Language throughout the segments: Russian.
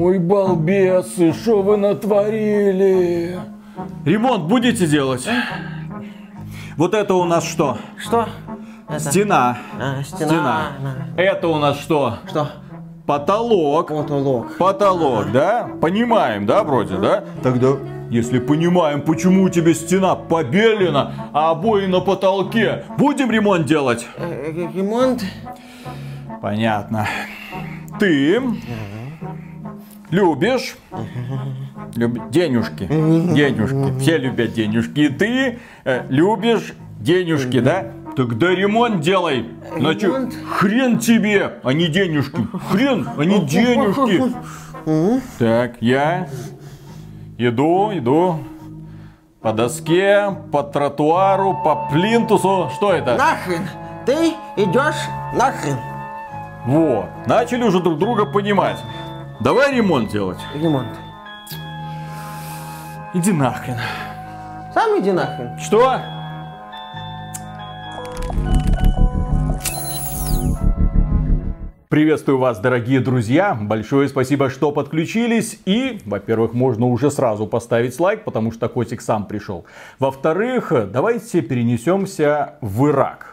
Ой, балбесы, что вы натворили? Ремонт будете делать? Вот это у нас что? Что? Это... Стена. А, стена. Стена. Это у нас что? Что? Потолок. Потолок. Потолок, да? Понимаем, да, вроде, да? Тогда, если понимаем, почему у тебя стена побелена, а обои на потолке, будем ремонт делать? Э, э, Ремонт. Понятно. Ты любишь люб- денежки, денежки, все любят денежки, и ты э, любишь денежки, да? Тогда ремонт делай. Значит, Ремонт? хрен тебе, а не денежки. Хрен, а не денежки. Так, я иду, иду по доске, по тротуару, по плинтусу. Что это? Нахрен. Ты идешь нахрен. Вот, начали уже друг друга понимать. Давай ремонт делать. Ремонт. Иди нахрен. Сам иди нахрен. Что? Приветствую вас, дорогие друзья. Большое спасибо, что подключились. И, во-первых, можно уже сразу поставить лайк, потому что котик сам пришел. Во-вторых, давайте перенесемся в Ирак.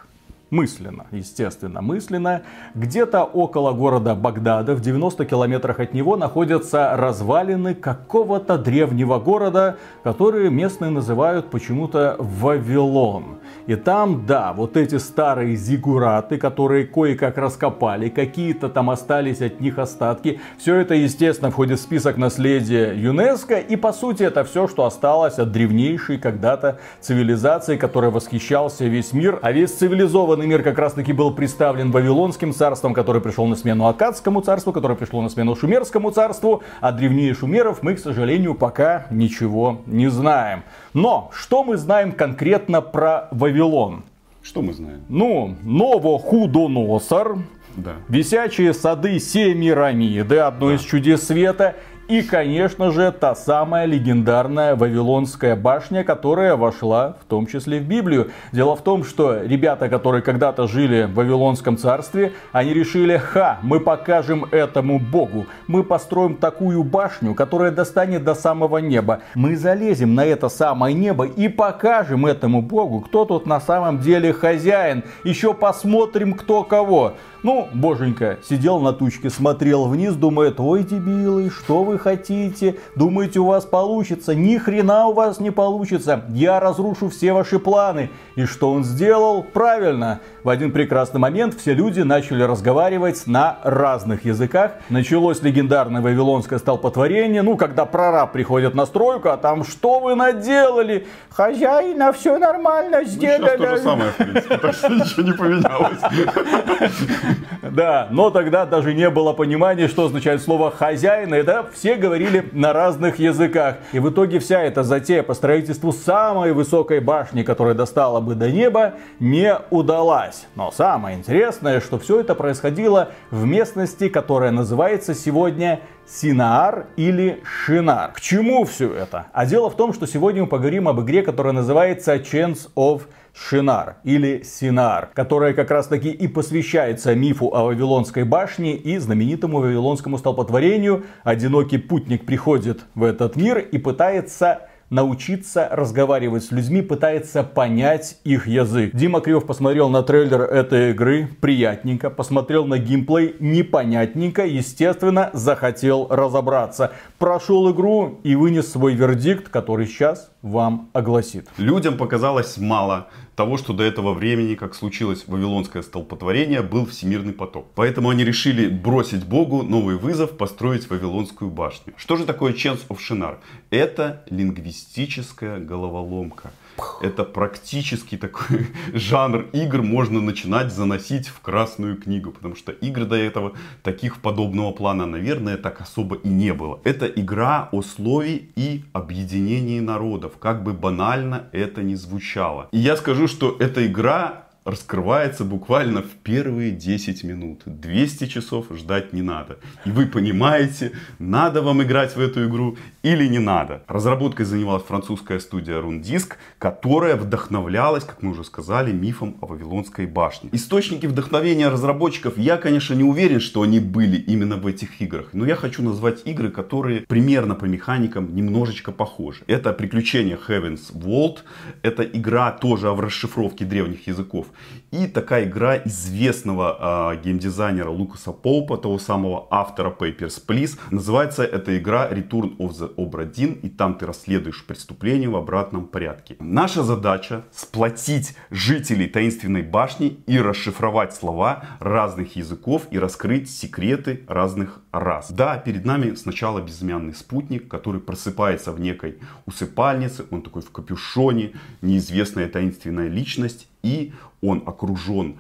Мысленно, естественно, мысленно. Где-то около города Багдада, в 90 километрах от него, находятся развалины какого-то древнего города, которые местные называют почему-то Вавилон. И там, да, вот эти старые зигураты, которые кое-как раскопали, какие-то там остались от них остатки. Все это, естественно, входит в список наследия ЮНЕСКО. И, по сути, это все, что осталось от древнейшей когда-то цивилизации, которой восхищался весь мир. А весь цивилизованный мир как раз-таки был представлен Вавилонским царством, который пришел на смену Акадскому царству, которое пришло на смену Шумерскому царству. А древнее шумеров мы, к сожалению, пока ничего не знаем. Но что мы знаем конкретно про Вавилон? Что мы знаем? Ну, Новохудоносор, Да. висячие сады Семирамиды, одно из чудес света, и, конечно же, та самая легендарная Вавилонская башня, которая вошла в том числе в Библию. Дело в том, что ребята, которые когда-то жили в Вавилонском царстве, они решили, ха, мы покажем этому богу. Мы построим такую башню, которая достанет до самого неба. Мы залезем на это самое небо и покажем этому богу, кто тут на самом деле хозяин. Еще посмотрим, кто кого. Ну, боженька сидел на тучке, смотрел вниз, думает, ой, дебилы, что вы хотите? Думаете, у вас получится? Ни хрена у вас не получится. Я разрушу все ваши планы. И что он сделал? Правильно. В один прекрасный момент все люди начали разговаривать на разных языках. Началось легендарное вавилонское столпотворение. Ну, когда прораб приходит на стройку, а там, что вы наделали? Хозяина, все нормально Ну, сделали. сейчас то же самое, в принципе, так что ничего не поменялось. Да, но тогда даже не было понимания, что означает слово хозяин, и да, все говорили на разных языках. И в итоге вся эта затея по строительству самой высокой башни, которая достала бы до неба, не удалась. Но самое интересное, что все это происходило в местности, которая называется сегодня Синаар или Шинар. К чему все это? А дело в том, что сегодня мы поговорим об игре, которая называется Chance of Шинар или Синар, которая как раз таки и посвящается мифу о Вавилонской башне и знаменитому Вавилонскому столпотворению. Одинокий путник приходит в этот мир и пытается научиться разговаривать с людьми, пытается понять их язык. Дима Кривов посмотрел на трейлер этой игры, приятненько, посмотрел на геймплей, непонятненько, естественно, захотел разобраться. Прошел игру и вынес свой вердикт, который сейчас вам огласит. Людям показалось мало того, что до этого времени, как случилось вавилонское столпотворение, был всемирный потоп. Поэтому они решили бросить Богу новый вызов, построить Вавилонскую башню. Что же такое Chance of Shinar? Это лингвистическая головоломка. Это практически такой жанр игр можно начинать заносить в Красную книгу. Потому что игр до этого таких подобного плана, наверное, так особо и не было. Это игра о слове и объединении народов. Как бы банально это ни звучало. И я скажу, что эта игра раскрывается буквально в первые 10 минут. 200 часов ждать не надо. И вы понимаете, надо вам играть в эту игру или не надо. Разработкой занималась французская студия Rundisk, которая вдохновлялась, как мы уже сказали, мифом о Вавилонской башне. Источники вдохновения разработчиков, я, конечно, не уверен, что они были именно в этих играх. Но я хочу назвать игры, которые примерно по механикам немножечко похожи. Это приключение Heaven's Vault, это игра тоже о расшифровке древних языков. И такая игра известного э, геймдизайнера Лукаса Поупа, того самого автора Papers, Please. Называется эта игра Return of the Obra Dinn, и там ты расследуешь преступление в обратном порядке. Наша задача сплотить жителей таинственной башни и расшифровать слова разных языков и раскрыть секреты разных рас. Да, перед нами сначала безымянный спутник, который просыпается в некой усыпальнице, он такой в капюшоне, неизвестная таинственная личность, и он окружен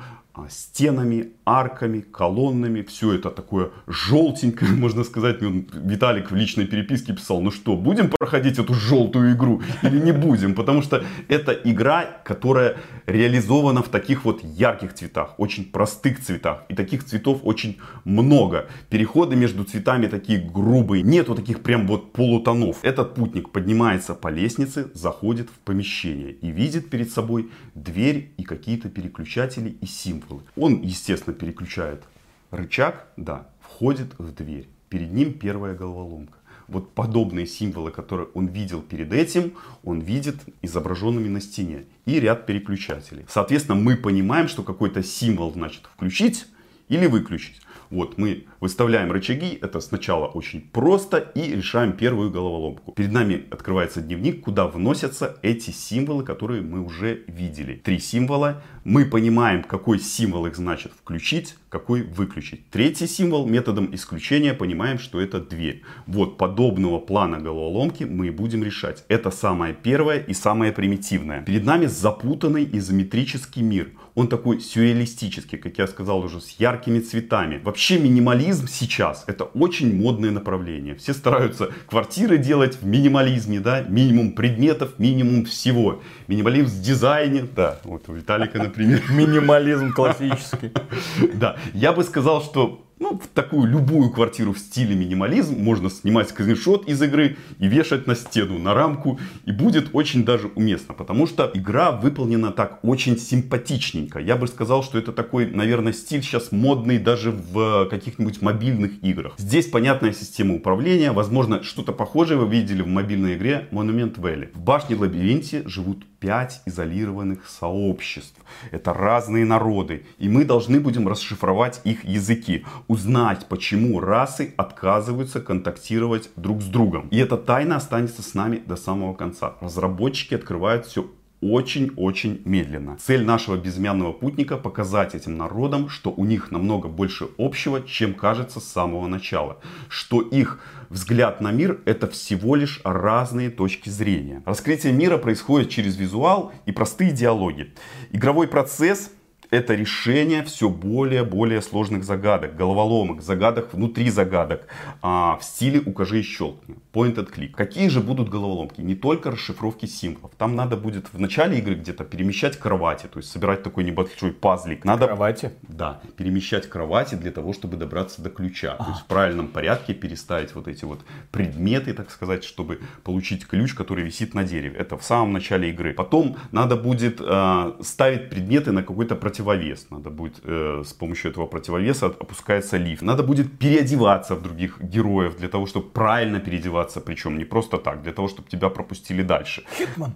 стенами, арками, колоннами. Все это такое желтенькое, можно сказать. Виталик в личной переписке писал, ну что, будем проходить эту желтую игру или не будем? Потому что это игра, которая реализована в таких вот ярких цветах, очень простых цветах. И таких цветов очень много. Переходы между цветами такие грубые. Нету таких прям вот полутонов. Этот путник поднимается по лестнице, заходит в помещение и видит перед собой дверь и какие-то переключатели и символы символы. Он, естественно, переключает рычаг, да, входит в дверь. Перед ним первая головоломка. Вот подобные символы, которые он видел перед этим, он видит изображенными на стене. И ряд переключателей. Соответственно, мы понимаем, что какой-то символ значит включить или выключить. Вот мы выставляем рычаги, это сначала очень просто и решаем первую головоломку. Перед нами открывается дневник, куда вносятся эти символы, которые мы уже видели. Три символа. Мы понимаем, какой символ их значит включить, какой выключить. Третий символ методом исключения понимаем, что это дверь. Вот подобного плана головоломки мы будем решать. Это самое первое и самое примитивное. Перед нами запутанный изометрический мир. Он такой сюрреалистический, как я сказал уже, с яркими цветами. Вообще минимализм сейчас это очень модное направление. Все стараются квартиры делать в минимализме, да, минимум предметов, минимум всего. Минимализм в дизайне, да, вот у Виталика, например. Минимализм классический. Да, я бы сказал, что ну, в такую любую квартиру в стиле минимализм можно снимать скриншот из игры и вешать на стену, на рамку. И будет очень даже уместно, потому что игра выполнена так очень симпатичненько. Я бы сказал, что это такой, наверное, стиль сейчас модный даже в каких-нибудь мобильных играх. Здесь понятная система управления. Возможно, что-то похожее вы видели в мобильной игре Monument Valley. В башне-лабиринте живут пять изолированных сообществ. Это разные народы. И мы должны будем расшифровать их языки. Узнать, почему расы отказываются контактировать друг с другом. И эта тайна останется с нами до самого конца. Разработчики открывают все очень-очень медленно. Цель нашего безымянного путника показать этим народам, что у них намного больше общего, чем кажется с самого начала. Что их взгляд на мир это всего лишь разные точки зрения. Раскрытие мира происходит через визуал и простые диалоги. Игровой процесс это решение все более и более сложных загадок, головоломок, загадок внутри загадок а, в стиле «укажи и щелкни», point and click. Какие же будут головоломки? Не только расшифровки символов. Там надо будет в начале игры где-то перемещать кровати, то есть собирать такой небольшой пазлик. Надо, Кровати? Да, перемещать кровати для того, чтобы добраться до ключа. То есть в правильном порядке переставить вот эти вот предметы, так сказать, чтобы получить ключ, который висит на дереве. Это в самом начале игры. Потом надо будет э, ставить предметы на какой-то противоположный противовес. Надо будет э, с помощью этого противовеса опускается лифт. Надо будет переодеваться в других героев для того, чтобы правильно переодеваться. Причем не просто так, для того, чтобы тебя пропустили дальше. Хитман.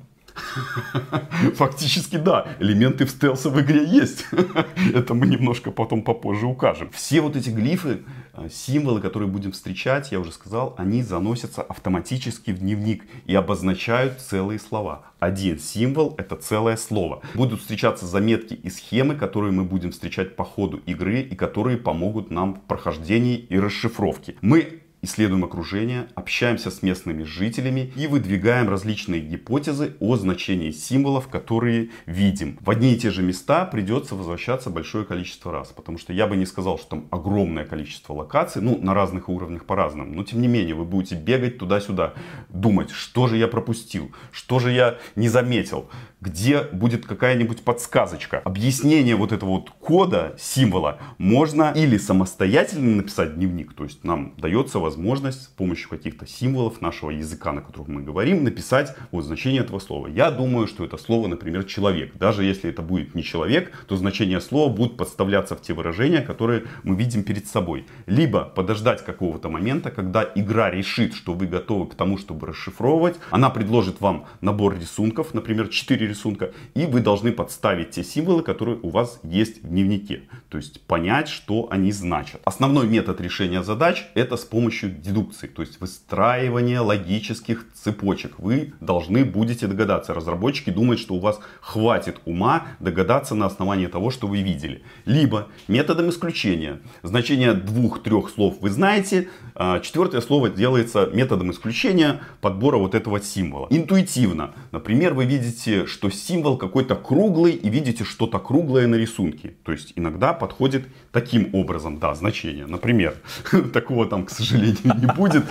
Фактически да, элементы в стелса в игре есть. Это мы немножко потом попозже укажем. Все вот эти глифы, э, символы, которые будем встречать, я уже сказал, они заносятся автоматически в дневник и обозначают целые слова. Один символ это целое слово. Будут встречаться заметки и схемы, которые мы будем встречать по ходу игры и которые помогут нам в прохождении и расшифровке. Мы исследуем окружение, общаемся с местными жителями и выдвигаем различные гипотезы о значении символов, которые видим. В одни и те же места придется возвращаться большое количество раз, потому что я бы не сказал, что там огромное количество локаций, ну, на разных уровнях по-разному, но тем не менее вы будете бегать туда-сюда, думать, что же я пропустил, что же я не заметил, где будет какая-нибудь подсказочка. Объяснение вот этого вот кода, символа, можно или самостоятельно написать дневник, то есть нам дается возможность с помощью каких-то символов нашего языка, на котором мы говорим, написать вот значение этого слова. Я думаю, что это слово, например, человек. Даже если это будет не человек, то значение слова будет подставляться в те выражения, которые мы видим перед собой. Либо подождать какого-то момента, когда игра решит, что вы готовы к тому, чтобы расшифровывать. Она предложит вам набор рисунков, например, 4 рисунка, и вы должны подставить те символы, которые у вас есть в дневнике. То есть понять, что они значат. Основной метод решения задач это с помощью дедукции, то есть выстраивание логических цепочек. Вы должны будете догадаться. Разработчики думают, что у вас хватит ума догадаться на основании того, что вы видели. Либо методом исключения. Значение двух-трех слов вы знаете, а четвертое слово делается методом исключения подбора вот этого символа. Интуитивно. Например, вы видите, что символ какой-то круглый и видите что-то круглое на рисунке. То есть иногда подходит таким образом, да, значение. Например, такого там, к сожалению, не будет,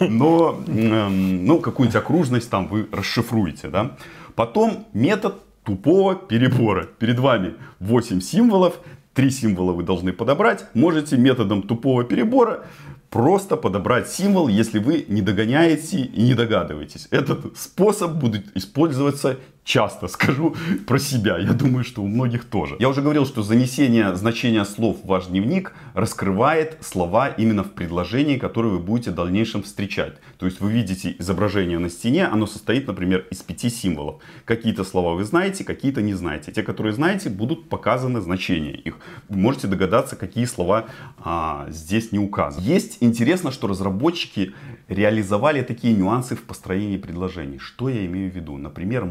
но эм, ну, какую-нибудь окружность там вы расшифруете. Да? Потом метод тупого перебора. Перед вами 8 символов, 3 символа вы должны подобрать. Можете методом тупого перебора просто подобрать символ, если вы не догоняете и не догадываетесь. Этот способ будет использоваться часто скажу про себя. Я думаю, что у многих тоже. Я уже говорил, что занесение значения слов в ваш дневник раскрывает слова именно в предложении, которые вы будете в дальнейшем встречать. То есть вы видите изображение на стене, оно состоит, например, из пяти символов. Какие-то слова вы знаете, какие-то не знаете. Те, которые знаете, будут показаны значения их. Вы можете догадаться, какие слова а, здесь не указаны. Есть интересно, что разработчики реализовали такие нюансы в построении предложений. Что я имею в виду? Например,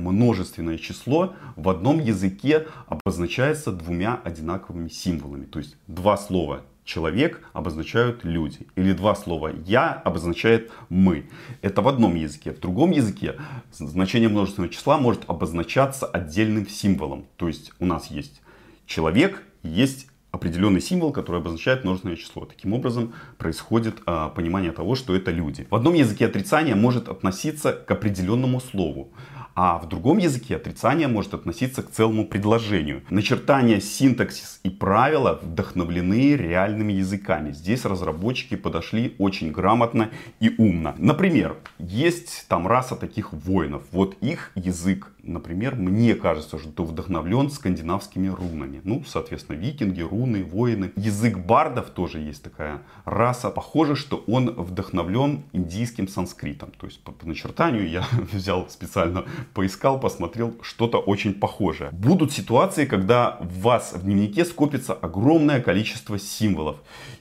множественное число в одном языке обозначается двумя одинаковыми символами. То есть два слова человек обозначают люди. Или два слова я обозначает мы. Это в одном языке. В другом языке значение множественного числа может обозначаться отдельным символом. То есть у нас есть человек, есть определенный символ, который обозначает множественное число. Таким образом происходит а, понимание того, что это люди. В одном языке отрицание может относиться к определенному слову. А в другом языке отрицание может относиться к целому предложению. Начертания, синтаксис и правила вдохновлены реальными языками. Здесь разработчики подошли очень грамотно и умно. Например, есть там раса таких воинов. Вот их язык, например, мне кажется, что вдохновлен скандинавскими рунами. Ну, соответственно, викинги, руны, воины. Язык бардов тоже есть такая раса. Похоже, что он вдохновлен индийским санскритом. То есть по, по начертанию я взял специально поискал, посмотрел, что-то очень похожее. Будут ситуации, когда у вас в дневнике скопится огромное количество символов,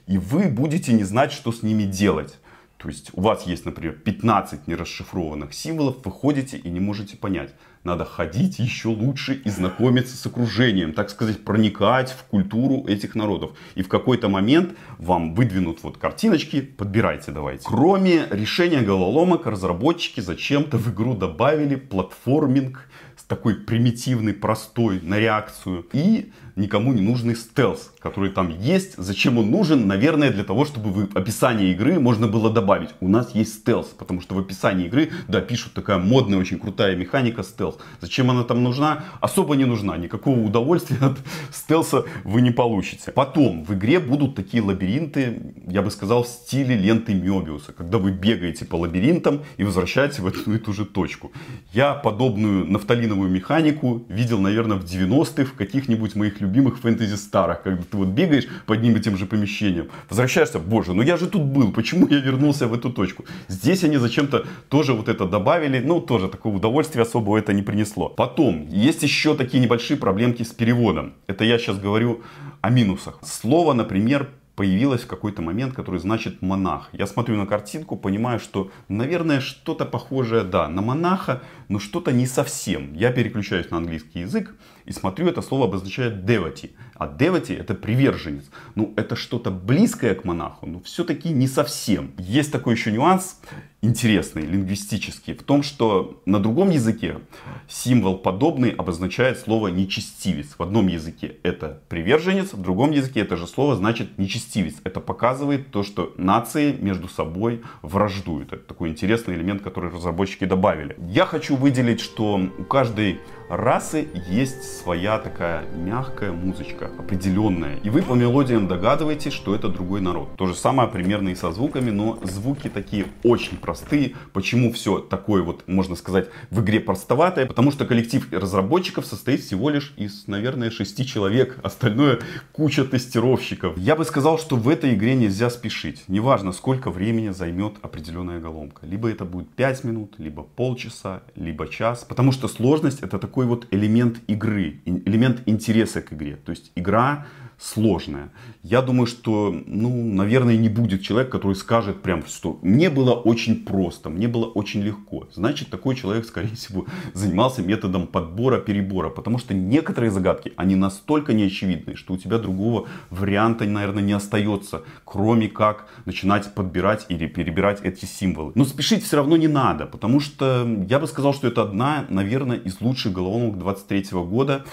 и вы будете не знать, что с ними делать. То есть у вас есть, например, 15 нерасшифрованных символов, вы ходите и не можете понять. Надо ходить еще лучше и знакомиться с окружением, так сказать, проникать в культуру этих народов. И в какой-то момент вам выдвинут вот картиночки, подбирайте давайте. Кроме решения головоломок, разработчики зачем-то в игру добавили платформинг, такой примитивный, простой, на реакцию. И никому не нужный стелс, который там есть. Зачем он нужен? Наверное, для того, чтобы в описании игры можно было добавить. У нас есть стелс, потому что в описании игры, да, пишут такая модная, очень крутая механика стелс. Зачем она там нужна? Особо не нужна. Никакого удовольствия от стелса вы не получите. Потом в игре будут такие лабиринты, я бы сказал, в стиле ленты Мебиуса, когда вы бегаете по лабиринтам и возвращаетесь в одну и ту же точку. Я подобную нафталиновую механику видел, наверное, в 90-х в каких-нибудь моих любимых фэнтези старых, когда ты вот бегаешь по одним и тем же помещениям, возвращаешься, боже, ну я же тут был, почему я вернулся в эту точку? Здесь они зачем-то тоже вот это добавили, ну тоже такого удовольствия особого это не принесло. Потом, есть еще такие небольшие проблемки с переводом. Это я сейчас говорю о минусах. Слово, например, появилось в какой-то момент, который значит монах. Я смотрю на картинку, понимаю, что, наверное, что-то похожее, да, на монаха, но что-то не совсем. Я переключаюсь на английский язык и смотрю, это слово обозначает devotee. А девати это приверженец. Ну, это что-то близкое к монаху, но все-таки не совсем. Есть такой еще нюанс интересный, лингвистический, в том, что на другом языке символ подобный обозначает слово нечестивец. В одном языке это приверженец, в другом языке это же слово значит нечестивец. Это показывает то, что нации между собой враждуют. Это такой интересный элемент, который разработчики добавили. Я хочу выделить, что у каждой расы есть своя такая мягкая музычка, определенная. И вы по мелодиям догадываетесь, что это другой народ. То же самое примерно и со звуками, но звуки такие очень простые. Почему все такое вот, можно сказать, в игре простоватое? Потому что коллектив разработчиков состоит всего лишь из, наверное, шести человек. Остальное куча тестировщиков. Я бы сказал, что в этой игре нельзя спешить. Неважно, сколько времени займет определенная головка. Либо это будет 5 минут, либо полчаса, либо час. Потому что сложность это такой такой вот элемент игры, элемент интереса к игре. То есть игра сложная. Я думаю, что, ну, наверное, не будет человека, который скажет прям, что мне было очень просто, мне было очень легко. Значит, такой человек, скорее всего, занимался методом подбора-перебора. Потому что некоторые загадки, они настолько неочевидные, что у тебя другого варианта, наверное, не остается, кроме как начинать подбирать или перебирать эти символы. Но спешить все равно не надо, потому что я бы сказал, что это одна, наверное, из лучших головоломок 23 года.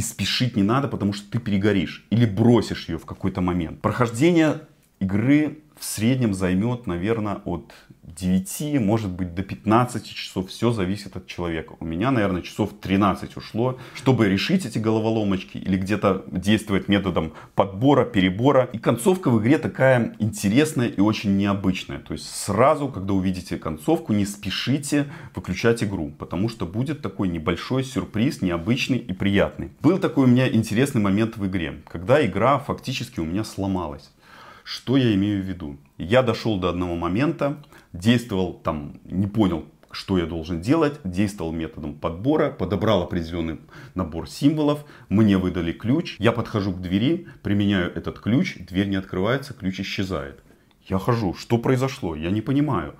И спешить не надо, потому что ты перегоришь или бросишь ее в какой-то момент. Прохождение игры в среднем займет, наверное, от 9, может быть, до 15 часов. Все зависит от человека. У меня, наверное, часов 13 ушло, чтобы решить эти головоломочки или где-то действовать методом подбора, перебора. И концовка в игре такая интересная и очень необычная. То есть сразу, когда увидите концовку, не спешите выключать игру, потому что будет такой небольшой сюрприз, необычный и приятный. Был такой у меня интересный момент в игре, когда игра фактически у меня сломалась. Что я имею в виду? Я дошел до одного момента, действовал там, не понял, что я должен делать, действовал методом подбора, подобрал определенный набор символов, мне выдали ключ, я подхожу к двери, применяю этот ключ, дверь не открывается, ключ исчезает. Я хожу, что произошло, я не понимаю.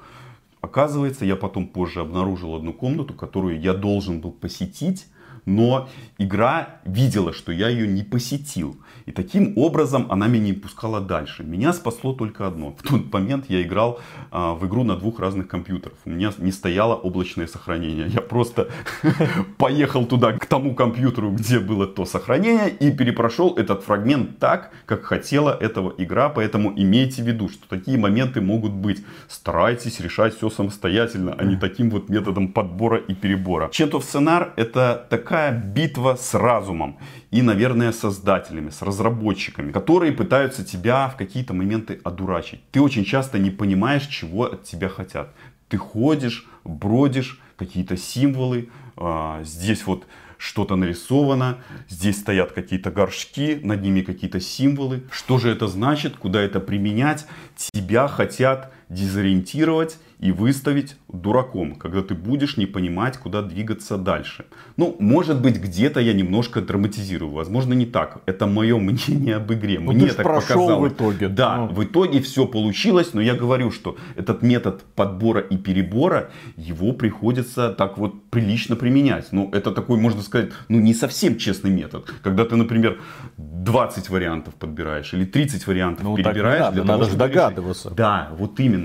Оказывается, я потом позже обнаружил одну комнату, которую я должен был посетить, но игра видела, что я ее не посетил. И таким образом она меня не пускала дальше. Меня спасло только одно. В тот момент я играл а, в игру на двух разных компьютерах. У меня не стояло облачное сохранение. Я просто поехал туда, к тому компьютеру, где было то сохранение, и перепрошел этот фрагмент так, как хотела этого игра. Поэтому имейте в виду, что такие моменты могут быть. Старайтесь решать все самостоятельно, а не таким вот методом подбора и перебора. Чентов сценар это такая битва с разумом и, наверное, создателями, с разработчиками, которые пытаются тебя в какие-то моменты одурачить. Ты очень часто не понимаешь, чего от тебя хотят. Ты ходишь, бродишь, какие-то символы, а, здесь вот что-то нарисовано, здесь стоят какие-то горшки, над ними какие-то символы. Что же это значит, куда это применять? Тебя хотят дезориентировать и выставить дураком, когда ты будешь не понимать, куда двигаться дальше. Ну, может быть, где-то я немножко драматизирую, возможно, не так. Это мое мнение об игре. Ну, Мне ты так показалось. в итоге. Да, Ну. в итоге все получилось, но я говорю, что этот метод подбора и перебора, его приходится так вот прилично применять. Ну, это такой, можно сказать, ну, не совсем честный метод. Когда ты, например, 20 вариантов подбираешь или 30 вариантов Ну, так перебираешь. надо, для надо того, же решить. догадываться. Да, вот именно.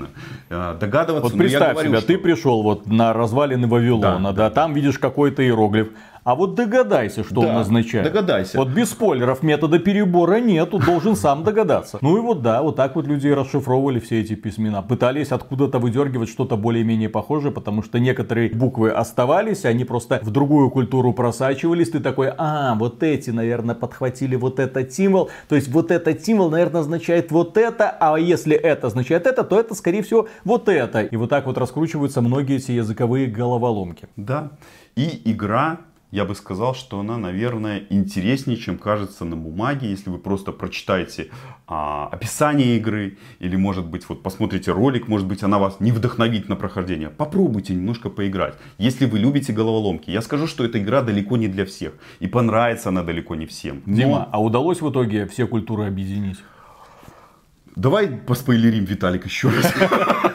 Э, Догадываться, Вот я представь говорю, себя, что- ты пришел вот на развалины Вавилона, Да, да, там видишь какой-то иероглиф. А вот догадайся, что Да, он означает. догадайся. Вот без спойлеров метода перебора нету, должен сам догадаться. Ну и вот да, вот так вот люди расшифровывали все эти письмена. Пытались откуда-то выдергивать что-то более-менее похожее, потому что некоторые буквы оставались, они просто в другую культуру просачивались. Ты такой, а, вот эти, наверное, подхватили вот этот символ. То есть вот этот символ, наверное, означает вот это, а если это означает это, то это, скорее всего, вот это. И вот так вот раскручиваются многие эти языковые головоломки. Да. И игра, я бы сказал, что она, наверное, интереснее, чем кажется на бумаге. Если вы просто прочитаете а, описание игры, или, может быть, вот посмотрите ролик, может быть, она вас не вдохновит на прохождение. Попробуйте немножко поиграть. Если вы любите головоломки, я скажу, что эта игра далеко не для всех. И понравится она далеко не всем. Но- Дима, а удалось в итоге все культуры объединить? Давай поспойлерим, Виталик, еще раз.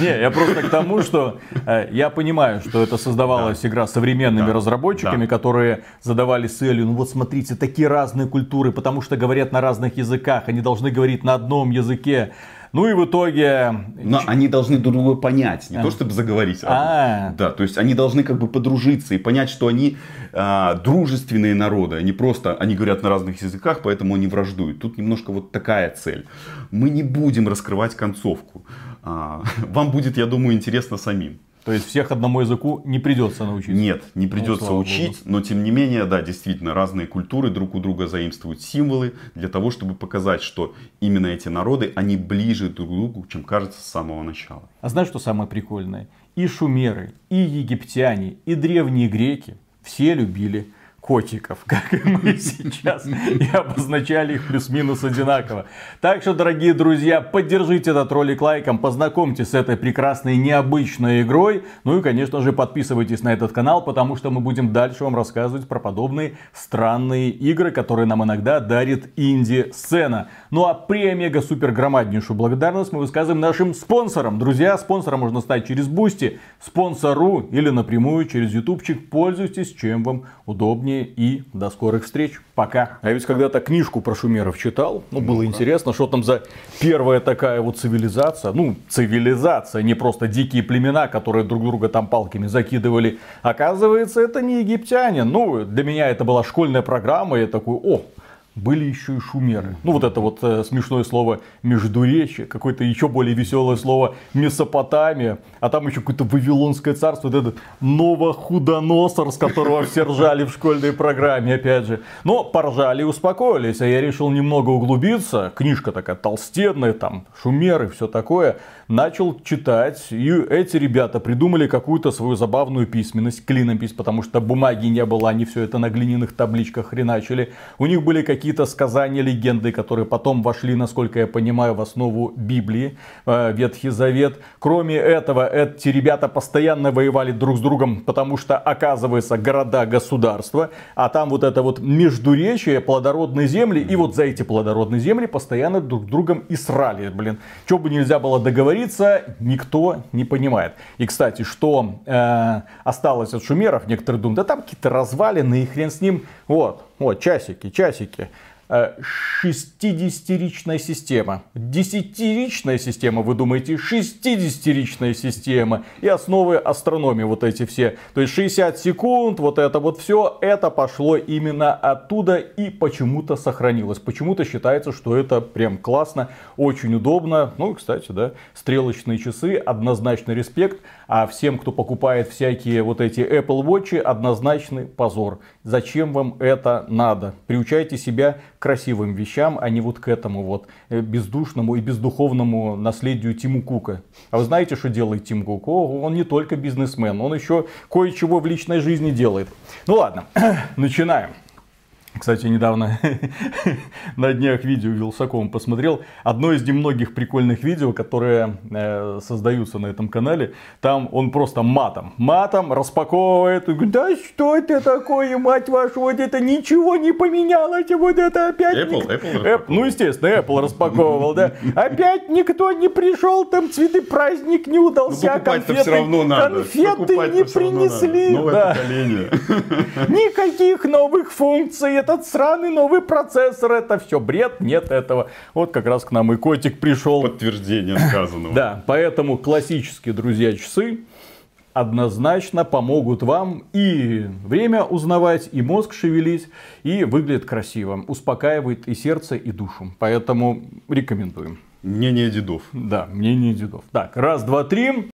Не, я просто к тому, что э, я понимаю, что это создавалась игра современными разработчиками, которые задавали целью, ну вот смотрите, такие разные культуры, потому что говорят на разных языках, они должны говорить на одном языке. Ну и в итоге... Но они должны друг друга понять, не А. то чтобы заговорить. А. Да, то есть они должны как бы подружиться и понять, что они а, дружественные народы, они просто, они говорят на разных языках, поэтому они враждуют. Тут немножко вот такая цель. Мы не будем раскрывать концовку. А, Вам будет, я думаю, интересно самим. То есть всех одному языку не придется научиться. Нет, не придется слава учить, но тем не менее, да, действительно, разные культуры друг у друга заимствуют символы для того, чтобы показать, что именно эти народы, они ближе друг к другу, чем кажется с самого начала. А знаешь, что самое прикольное? И шумеры, и египтяне, и древние греки все любили котиков, как и мы сейчас, и обозначали их плюс-минус одинаково. Так что, дорогие друзья, поддержите этот ролик лайком, познакомьтесь с этой прекрасной необычной игрой, ну и, конечно же, подписывайтесь на этот канал, потому что мы будем дальше вам рассказывать про подобные странные игры, которые нам иногда дарит инди-сцена. Ну а премега-супер громаднейшую благодарность мы высказываем нашим спонсорам. Друзья, спонсором можно стать через Boosty, Sponsr или напрямую через ютубчик. Пользуйтесь, чем вам удобнее и до скорых встреч. Пока. А я ведь когда-то книжку про шумеров читал. Ну, было интересно, что там за первая такая вот цивилизация. Ну, цивилизация, не просто дикие племена, которые друг друга там палками закидывали. Оказывается, это не египтяне. Ну, для меня это была школьная программа. Я такой, о, были еще и шумеры. Ну, вот это вот э, смешное слово междуречие, какое-то еще более веселое слово Месопотамия, а там еще какое-то Вавилонское царство, вот этот Новохудоносор, с которого все ржали в школьной программе, опять же. Но поржали и успокоились, а я решил немного углубиться, книжка такая толстенная, там шумеры, все такое, начал читать, и эти ребята придумали какую-то свою забавную письменность, клинопись, потому что бумаги не было, они все это на глиняных табличках хреначили. У них были какие-то сказания, легенды, которые потом вошли, насколько я понимаю, в основу Библии, э, Ветхий Завет. Кроме этого, эти ребята постоянно воевали друг с другом, потому что, оказывается, города, государства, а там вот это вот междуречие, плодородные земли, и вот за эти плодородные земли постоянно друг с другом и срали, блин. Что бы нельзя было договориться, никто не понимает. И, кстати, что э, осталось от шумеров, некоторые думают, да там какие-то развалины, и хрен с ним. Вот, вот, часики, часики. Э, 60-ричная система. 10-ричная система, вы думаете, 60-ричная система. И основы астрономии вот эти все. То есть 60 секунд, вот это вот все, это пошло именно оттуда и почему-то сохранилось. Почему-то считается, что это прям классно, очень удобно. Ну, кстати, да, стрелочные часы, однозначно респект. А всем, кто покупает всякие вот эти Apple Watch, однозначный позор. Зачем вам это надо? Приучайте себя к красивым вещам, а не вот к этому вот э, бездушному и бездуховному наследию Тиму Кука. А вы знаете, что делает Тим Кук? О, он не только бизнесмен, он еще кое-чего в личной жизни делает. Ну ладно, начинаем. Кстати, недавно на днях видео Вилсаком посмотрел. Одно из немногих прикольных видео, которые э, создаются на этом канале. Там он просто матом, матом распаковывает. И говорит, да что это такое, мать вашу, вот это ничего не поменялось, вот это опять... Apple? ник- Apple распаковывал? ну, естественно, Apple распаковывал, да. Опять никто не пришел, там цветы, праздник не удался, Ну, конфеты, все равно надо. конфеты не принесли. Новое да. поколение. Никаких новых функций, этот сраный новый процессор, это все бред, нет этого. Вот как раз к нам и котик пришел. Подтверждение сказанного. Да, поэтому классические друзья часы однозначно помогут вам и время узнавать, и мозг шевелить, и выглядит красиво, успокаивает и сердце, и душу. Поэтому рекомендуем. Мнение дедов. Да, мнение дедов. Так, раз, два, три.